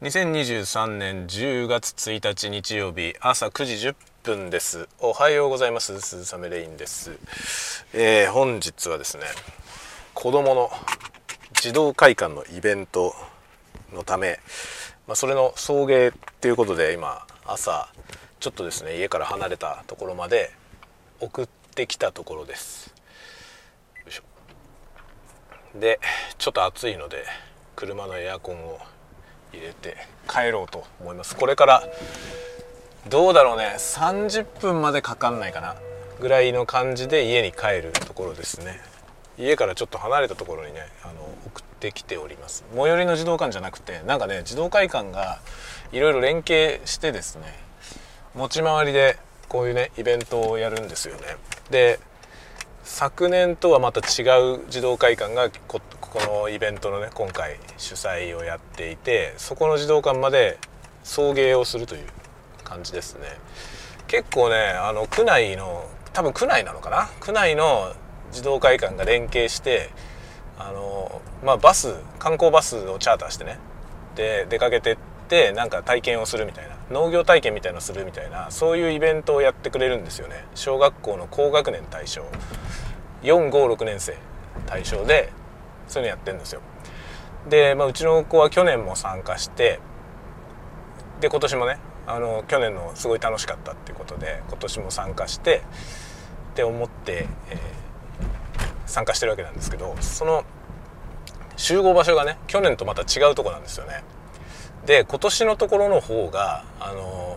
2023年10月1日日曜日朝9時10分です。おはようございます。鈴雨レインです、えー、本日はですね子供の児童会館のイベントのため、まあ、それの送迎っていうことで今朝ちょっとですね家から離れたところまで送ってきたところです。でちょっと暑いので車のエアコンを入れて帰ろうと思います。これからどうだろうね。30分までかかんないかな。ぐらいの感じで家に帰るところですね。家からちょっと離れたところにねあの送ってきております。最寄りの児童館じゃなくてなんかね児童会館がいろいろ連携してですね持ち回りでこういうねイベントをやるんですよね。で昨年とはまた違う児童会館がこのイベントのね今回主催をやっていてそこの児童館まで送迎をするという感じですね。結構ねあの区内の多分区内なのかな？区内の児童会館が連携してあのまあバス観光バスをチャーターしてねで出かけてってなんか体験をするみたいな農業体験みたいのするみたいなそういうイベントをやってくれるんですよね。小学校の高学年対象456年生対象でそういうのやってるんですよ。で、まあ、うちの子は去年も参加してで今年もねあの去年のすごい楽しかったっていうことで今年も参加してって思って、えー、参加してるわけなんですけどその集合場所がね去年とまた違うとこなんですよね。で今年のところの方があの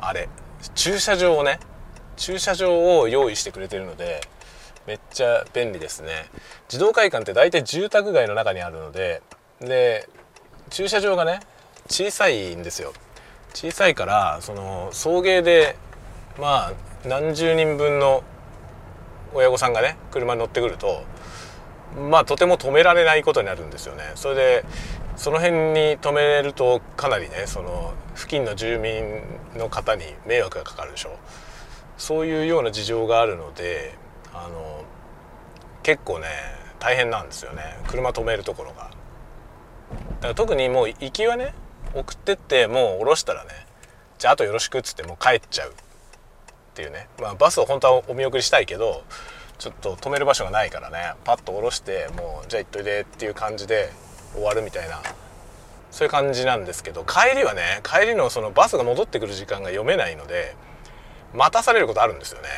あれ駐車場をね駐車場を用意してくれてるのでめっちゃ便利ですね。自動会館って大体住宅街の中にあるのでで駐車場がね小さいんですよ。小さいからその送迎でまあ何十人分の親御さんがね車に乗ってくるとまあとても止められないことになるんですよね。それでその辺に止めるとかなりねその付近の住民の方に迷惑がかかるでしょ。そういうような事情があるのであの結構ね大変なんですよね。車止めるところが。だから特にもう行きはね送ってってもう降ろしたらねじゃああとよろしくっつってもう帰っちゃう。っていうね、まあ、バスを本当はお見送りしたいけどちょっと止める場所がないからねパッと降ろしてもうじゃあ行っといでっていう感じで終わるみたいな。そういう感じなんですけど帰りはね帰りのそのバスが戻ってくる時間が読めないので待たされることあるんですよね。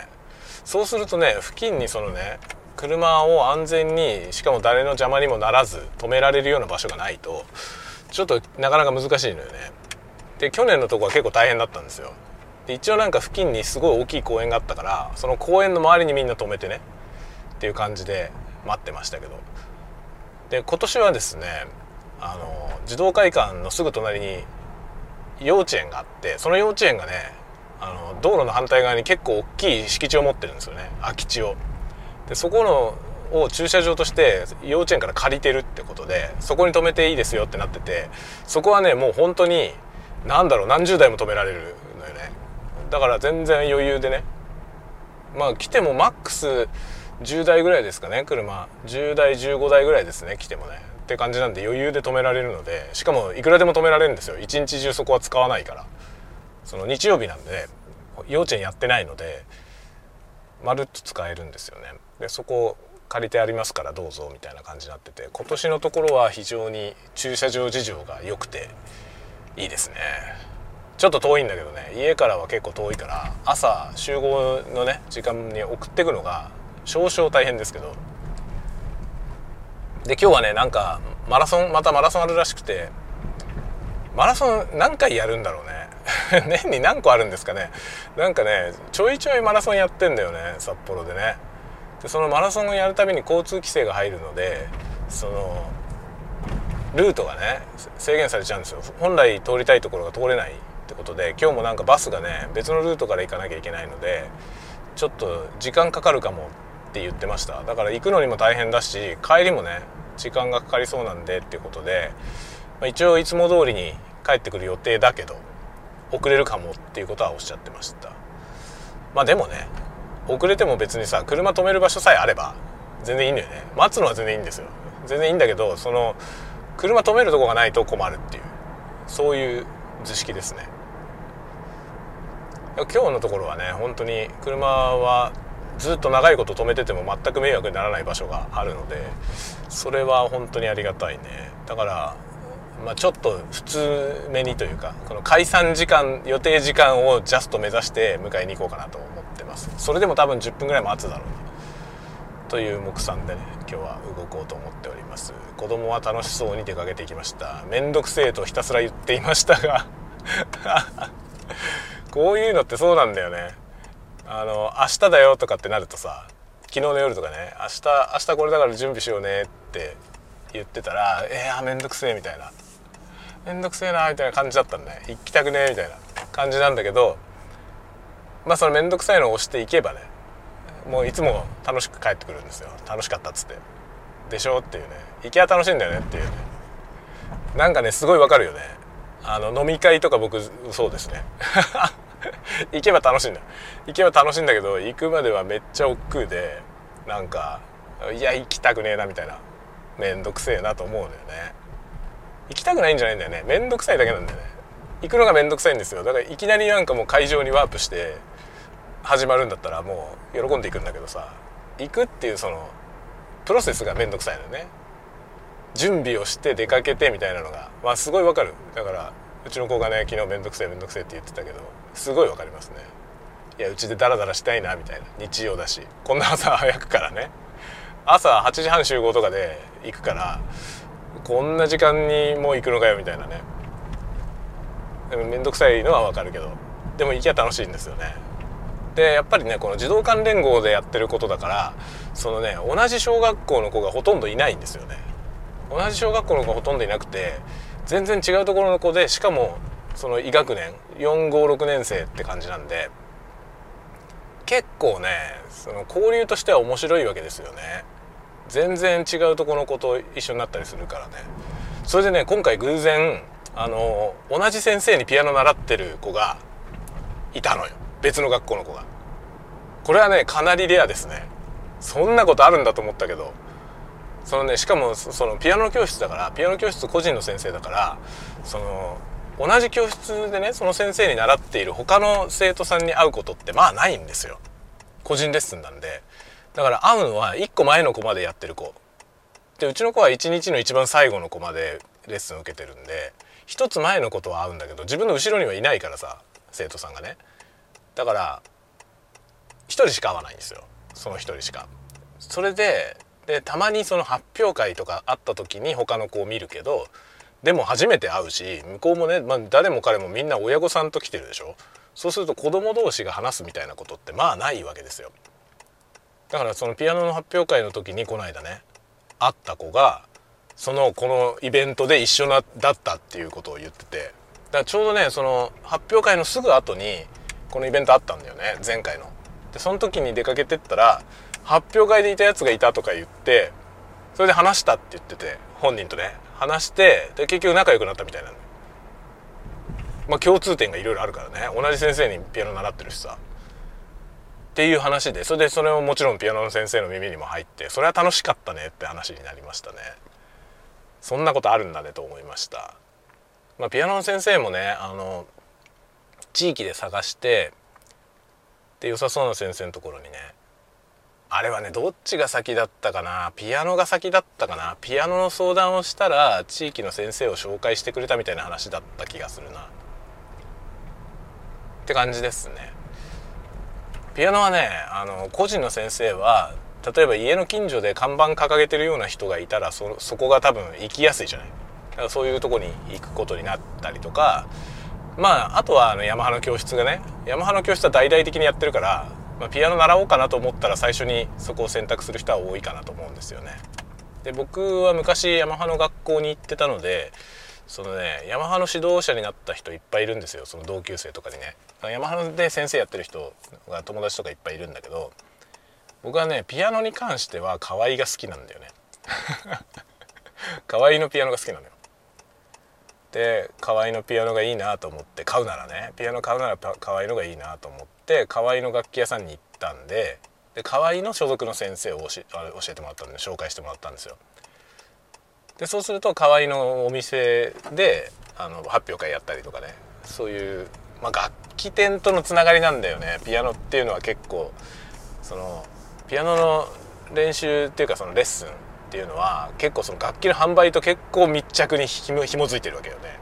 そうするとね付近にそのね車を安全にしかも誰の邪魔にもならず止められるような場所がないとちょっとなかなか難しいのよね。で去年のとこは結構大変だったんですよ。で一応なんか付近にすごい大きい公園があったからその公園の周りにみんな止めてねっていう感じで待ってましたけど。で今年はですねあの児童会館のすぐ隣に幼稚園があってその幼稚園がねあの道路の反対側に結構大きい敷地を持ってるんですよね。空き地を。でそこのを駐車場として幼稚園から借りてるってことでそこに止めていいですよってなっててそこはねもう本当に何だろう何十台も止められるのよね。だから全然余裕でねまあ来てもマックス10台ぐらいですかね車。10台15台ぐらいですね来てもね。って感じなんで余裕で止められるのでしかもいくらでも止められるんですよ。一日中そこは使わないから。その日曜日なんで、ね、幼稚園やってないのでまるっと使えるんですよね。でそこ借りてありますからどうぞみたいな感じになってて今年のところは非常に駐車場事情が良くていいですね。ちょっと遠いんだけどね家からは結構遠いから朝集合のね時間に送ってくのが少々大変ですけど。で今日はねなんかマラソンまたマラソンあるらしくてマラソン何回やるんだろうね。年に何個あるんですかね。なんかねちょいちょいマラソンやってんだよね札幌でね。でそのマラソンをやるたびに交通規制が入るのでそのルートがね制限されちゃうんですよ。本来通りたいところが通れないってことで今日もなんかバスがね別のルートから行かなきゃいけないのでちょっと時間かかるかもって言ってました。だから行くのにも大変だし帰りもね時間がかかりそうなんでっていうことで、まあ、一応いつも通りに帰ってくる予定だけど遅れるかもっていうことはおっしゃってました。まあでもね遅れても別にさ車止める場所さえあれば全然いいんだよね。待つのは全然いいんですよ。全然いいんだけどその車止めるとこがないと困るっていうそういう図式ですね。今日のところはね本当に車はずっと長いこと止めてても全く迷惑にならない場所があるのでそれは本当にありがたいね。だからまあ、ちょっと普通めにというかこの解散時間予定時間をジャスト目指して迎えに行こうかなと思ってます。それでも多分10分ぐらい待つだろうなという目算でね今日は動こうと思っております。子供は楽しそうに出かけていきました。めんどくせえとひたすら言っていましたが。こういうのってそうなんだよね。あの明日だよとかってなるとさ昨日の夜とかね明日明日これだから準備しようねって言ってたら「えー、めんどくせえ」みたいな。めんどくせえなみたいな感じだったんで行きたくねえみたいな感じなんだけどまあそのめんどくさいのを押していけばねもういつも楽しく帰ってくるんですよ。楽しかったっつって。でしょっていうね。行きは楽しいんだよねっていうね。なんかねすごいわかるよね。あの飲み会とか僕そうですね。行けば楽しいんだ行けば楽しいんだけど行くまではめっちゃ億劫でなんかいや行きたくねえなみたいな。めんどくせえなと思うのよね。行きたくないんじゃないんだよね。めんどくさいだけなんだよね。行くのがめんどくさいんですよ。だからいきなりなんかもう会場にワープして始まるんだったらもう喜んでいくんだけどさ。行くっていうそのプロセスがめんどくさいのね。準備をして出かけてみたいなのがまあすごいわかる。だからうちの子がね昨日めんどくせえめんどくせえって言ってたけどすごいわかりますね。いやうちでダラダラしたいなみたいな。日曜だし。こんな朝早くからね。朝8時半集合とかで行くからこんな時間にもう行くのかよみたいなね。でも面倒くさいのはわかるけど。でも行きゃ楽しいんですよね。でやっぱりねこの児童館連合でやってることだからそのね同じ小学校の子がほとんどいないんですよね。同じ小学校の子がほとんどいなくて全然違うところの子でしかもその医学年456年生って感じなんで結構ねその交流としては面白いわけですよね。全然違うとこの子と一緒になったりするからね。それでね今回偶然あの同じ先生にピアノ習ってる子がいたのよ。別の学校の子が。これはねかなりレアですね。そんなことあるんだと思ったけど。そのねしかもそのピアノ教室だからピアノ教室個人の先生だからその同じ教室でねその先生に習っている他の生徒さんに会うことってまあないんですよ。個人レッスンなんで。だから会うのは1個前の子までやってる子でうちの子は1日の一番最後の子までレッスン受けてるんで1つ前の子とは会うんだけど自分の後ろにはいないからさ生徒さんがねだから1人しか会わないんですよその1人しか。それででたまにその発表会とかあった時に他の子を見るけどでも初めて会うし向こうもね、まあ、誰も彼もみんな親御さんと来てるでしょそうすると子供同士が話すみたいなことってまあないわけですよ。だからそのピアノの発表会の時にこの間ね会った子がそのこのイベントで一緒なだったっていうことを言っててだからちょうどねその発表会のすぐ後にこのイベントあったんだよね前回の。でその時に出かけてったら発表会でいたやつがいたとか言ってそれで話したって言ってて本人とね。話してで結局仲良くなったみたいなまあ共通点がいろいろあるからね。同じ先生にピアノ習ってるしさ。っていう話でそれでそれももちろんピアノの先生の耳にも入ってそれは楽しかったねって話になりましたね。そんなことあるんだねと思いました、まあ、ピアノの先生もねあの地域で探してで良さそうな先生のところにねあれはねどっちが先だったかなピアノが先だったかなピアノの相談をしたら地域の先生を紹介してくれたみたいな話だった気がするな。って感じですね。ピアノはねあの個人の先生は例えば家の近所で看板掲げてるような人がいたらそそこが多分行きやすいじゃない？だからそういうとこに行くことになったりとかまああとはあのヤマハの教室がねヤマハの教室は大々的にやってるから、まあ、ピアノ習おうかなと思ったら最初にそこを選択する人は多いかなと思うんですよね。で僕は昔ヤマハの学校に行ってたのでそのねヤマハの指導者になった人いっぱいいるんですよ。その同級生とかにね。ヤマハで先生やってる人が友達とかいっぱいいるんだけど僕はねピアノに関しては河合が好きなんだよね。河合のピアノが好きなのよ。で河合のピアノがいいなと思って買うならねピアノ買うなら河合のがいいなと思って河合の楽器屋さんに行ったんでで河合の所属の先生を教えてもらったんで紹介してもらったんですよ。でそうすると河合のお店であの発表会やったりとかねそういう、まあ、楽器店とのつながりなんだよねピアノっていうのは結構そのピアノの練習っていうかそのレッスンっていうのは結構その楽器の販売と結構密着にひも紐づいてるわけよね。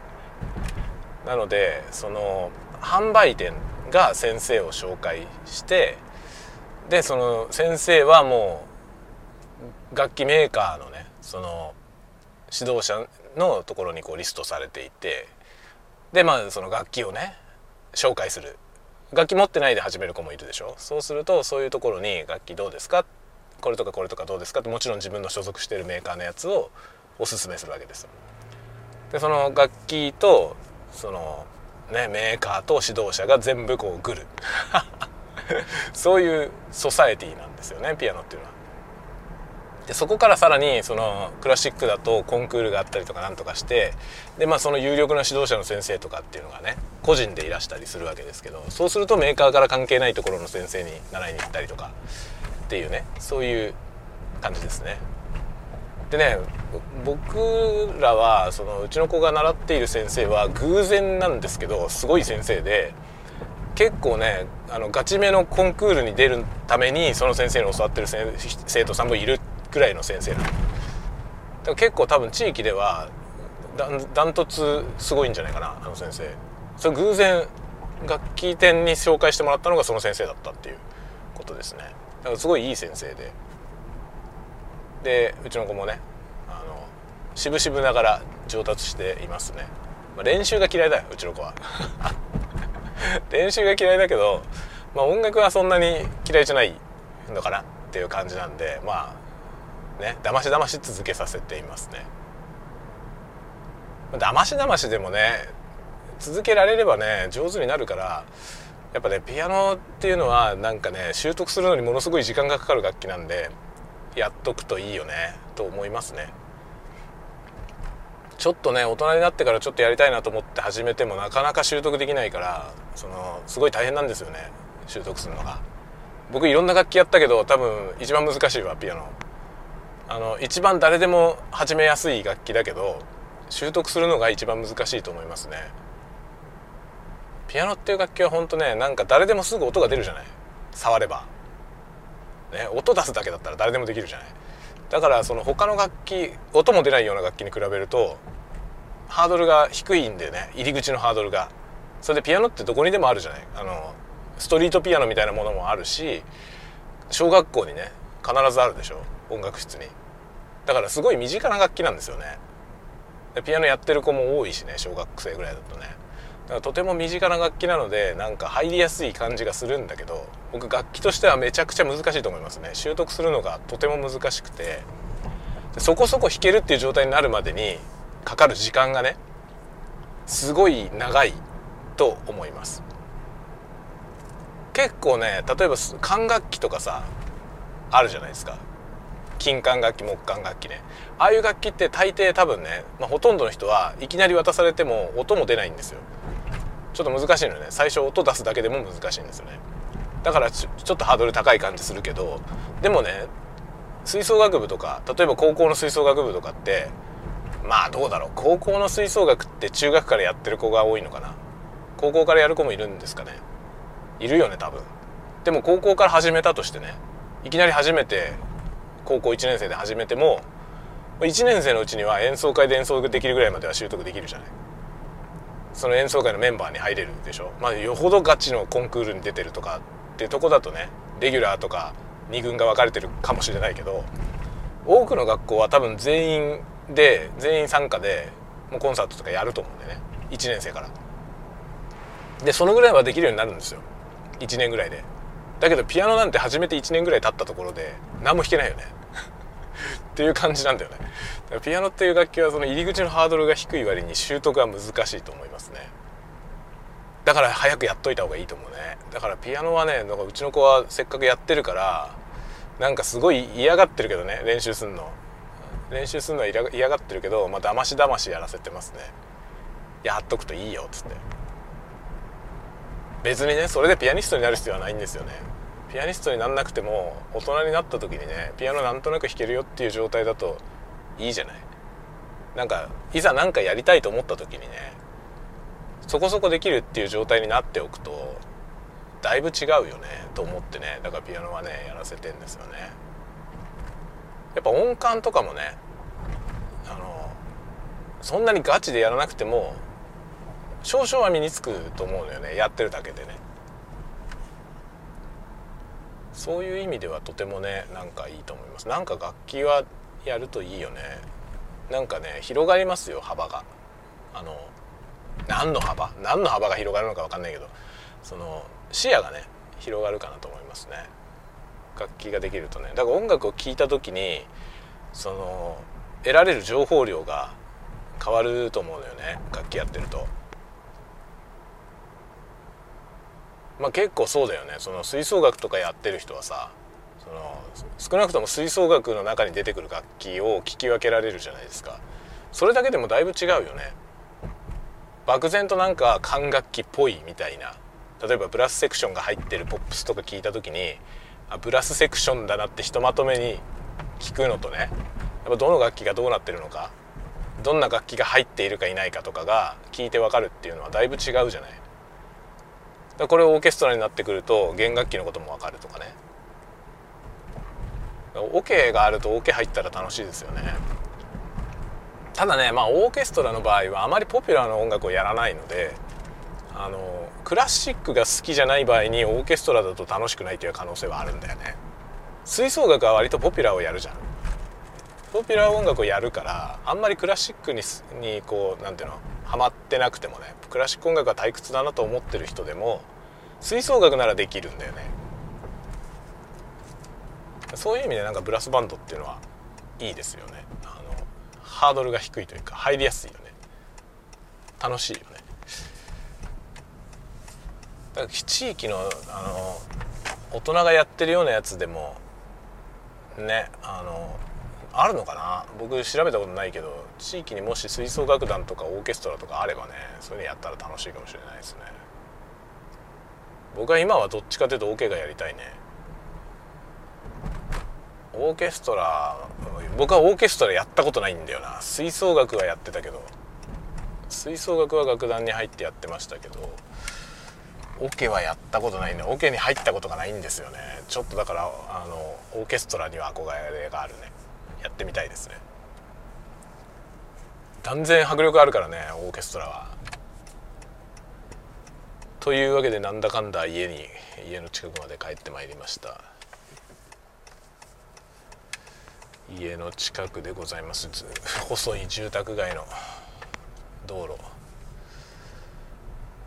なのでその販売店が先生を紹介してでその先生はもう楽器メーカーのねその指導者のところにこうリストされていてでまあその楽器をね紹介する楽器持ってないで始める子もいるでしょそうするとそういうところに「楽器どうですか?」これとかこれとかどうですか？ってもちろん自分の所属してるメーカーのやつをおすすめするわけです。でその楽器とそのねメーカーと指導者が全部こうグル そういうソサエティなんですよねピアノっていうのは。でそこからさらにそのクラシックだとコンクールがあったりとかなんとかしてでまあその有力な指導者の先生とかっていうのがね個人でいらしたりするわけですけどそうするとメーカーから関係ないところの先生に習いに行ったりとかっていうねそういう感じですね。でね僕らはそのうちの子が習っている先生は偶然なんですけどすごい先生で結構ねあのガチめのコンクールに出るためにその先生に教わってる生徒さんもいるくらいの先生なの。結構多分地域ではダントツすごいんじゃないかなあの先生。それ偶然楽器店に紹介してもらったのがその先生だったっていうことですね。だからすごいいい先生で。でうちの子もねあの渋々ながら上達していますね。まあ、練習が嫌いだようちの子は。練習が嫌いだけど、まあ、音楽はそんなに嫌いじゃないのかなっていう感じなんでまあねだましだまし続けさせていますね。だましだましでもね続けられればね上手になるからやっぱねピアノっていうのはなんかね習得するのにものすごい時間がかかる楽器なんでやっとくといいよねと思いますね。ちょっとね大人になってからちょっとやりたいなと思って始めてもなかなか習得できないからそのすごい大変なんですよね習得するのが。僕いろんな楽器やったけど多分一番難しいわピアノ。あの一番誰でも始めやすい楽器だけど習得するのが一番難しいと思いますね。ピアノっていう楽器は本当ねなんか誰でもすぐ音が出るじゃない。触れば。ね音出すだけだったら誰でもできるじゃない。だからその他の楽器音も出ないような楽器に比べるとハードルが低いんだよね。入り口のハードルが。それでピアノってどこにでもあるじゃない。あのストリートピアノみたいなものもあるし小学校にね必ずあるでしょ。音楽室に。だからすごい身近な楽器なんですよね。ピアノやってる子も多いしね小学生ぐらいだとね。だからとても身近な楽器なのでなんか入りやすい感じがするんだけど僕楽器としてはめちゃくちゃ難しいと思いますね。習得するのがとても難しくて。そこそこ弾けるっていう状態になるまでにかかる時間がねすごい長いと思います。結構ね例えば管楽器とかさあるじゃないですか。金管楽器木管楽器ね。ああいう楽器って大抵多分ね、まあ、ほとんどの人はいきなり渡されても音も出ないんですよ。ちょっと難しいのね。最初音出すだけでも難しいんですよね。だからちょっとハードル高い感じするけどでもね吹奏楽部とか例えば高校の吹奏楽部とかってまあどうだろう。高校の吹奏楽って中学からやってる子が多いのかな。高校からやる子もいるんですかね。いるよね多分。でも高校から始めたとしてねいきなり初めて高校1年生で始めても1年生のうちには演奏会で演奏できるぐらいまでは習得できるじゃない。その演奏会のメンバーに入れるでしょ。まあよほどガチのコンクールに出てるとかってとこだとねレギュラーとか2軍が分かれてるかもしれないけど多くの学校は多分全員で全員参加でもうコンサートとかやると思うんでね。1年生から。でそのぐらいはできるようになるんですよ。1年ぐらいで。だけどピアノなんて始めて1年ぐらい経ったところで何も弾けないよね。っていう感じなんだよね。ピアノっていう楽器はその入り口のハードルが低い割に習得は難しいと思いますね。だから早くやっといた方がいいと思うね。だからピアノはねなんかうちの子はせっかくやってるからなんかすごい嫌がってるけどね練習すんの。練習するのは嫌がってるけどまあだましだましやらせてますね。やっとくといいよっつって。別にねそれでピアニストになる必要はないんですよね。ピアニストになんなくても大人になった時にねピアノなんとなく弾けるよっていう状態だといいじゃない。なんかいざ何かやりたいと思った時にねそこそこできるっていう状態になっておくとだいぶ違うよねと思ってねだからピアノはねやらせてんですよね。やっぱ音感とかもねあのそんなにガチでやらなくても少々は身につくと思うのよね。やってるだけでね。そういう意味ではとてもねなんかいいと思います。なんか楽器はやるといいよね。なんかね広がりますよ幅が。あの何の幅？何の幅が広がるのか分かんないけどその視野がね広がるかなと思いますね。楽器ができるとね。だから音楽を聴いた時にその得られる情報量が変わると思うのよね。楽器やってると。まあ結構そうだよね。その吹奏楽とかやってる人はさその少なくとも吹奏楽の中に出てくる楽器を聞き分けられるじゃないですか。それだけでもだいぶ違うよね。漠然となんか管楽器っぽいみたいな。例えばブラスセクションが入ってるポップスとか聞いた時にあブラスセクションだなってひとまとめに聞くのとね。やっぱどの楽器がどうなってるのかどんな楽器が入っているかいないかとかが聞いてわかるっていうのはだいぶ違うじゃない。これオーケストラになってくると弦楽器のこともわかるとかね。オケがあるとオケ入ったら楽しいですよね。ただねまあオーケストラの場合はあまりポピュラーな音楽をやらないのであのクラシックが好きじゃない場合にオーケストラだと楽しくないという可能性はあるんだよね。吹奏楽は割とポピュラーをやるじゃん。ポピュラー音楽をやるからあんまりクラシックににこうなんていうのハマってなくてもねクラシック音楽は退屈だなと思ってる人でも吹奏楽ならできるんだよね。そういう意味でなんかブラスバンドっていうのはいいですよね。あのハードルが低いというか入りやすいよね。楽しいよね。だから地域のあの大人がやってるようなやつでもねあのあるのかな？僕調べたことないけど地域にもし吹奏楽団とかオーケストラとかあればねそういうのやったら楽しいかもしれないですね。僕は今はどっちかというとオ、ケがやりたいね。オーケストラ僕はオーケストラやったことないんだよな。吹奏楽はやってたけど。吹奏楽は楽団に入ってやってましたけどオケはやったことないね。オケに入ったことがないんですよね。ちょっとだからあのオーケストラには憧れがあるね。やってみたいですね。断然迫力あるからねオーケストラは。というわけでなんだかんだ家に家の近くまで帰ってまいりました。家の近くでございます。細い住宅街の道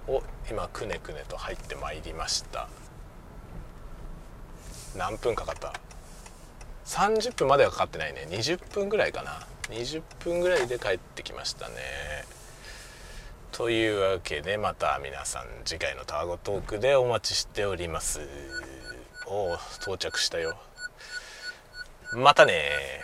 路を今くねくねと入ってまいりました。何分かかった？30分まではかかってないね。20分ぐらいかな。20分ぐらいで帰ってきましたね。というわけでまた皆さん次回のタワゴトークでお待ちしております。お到着したよ。またね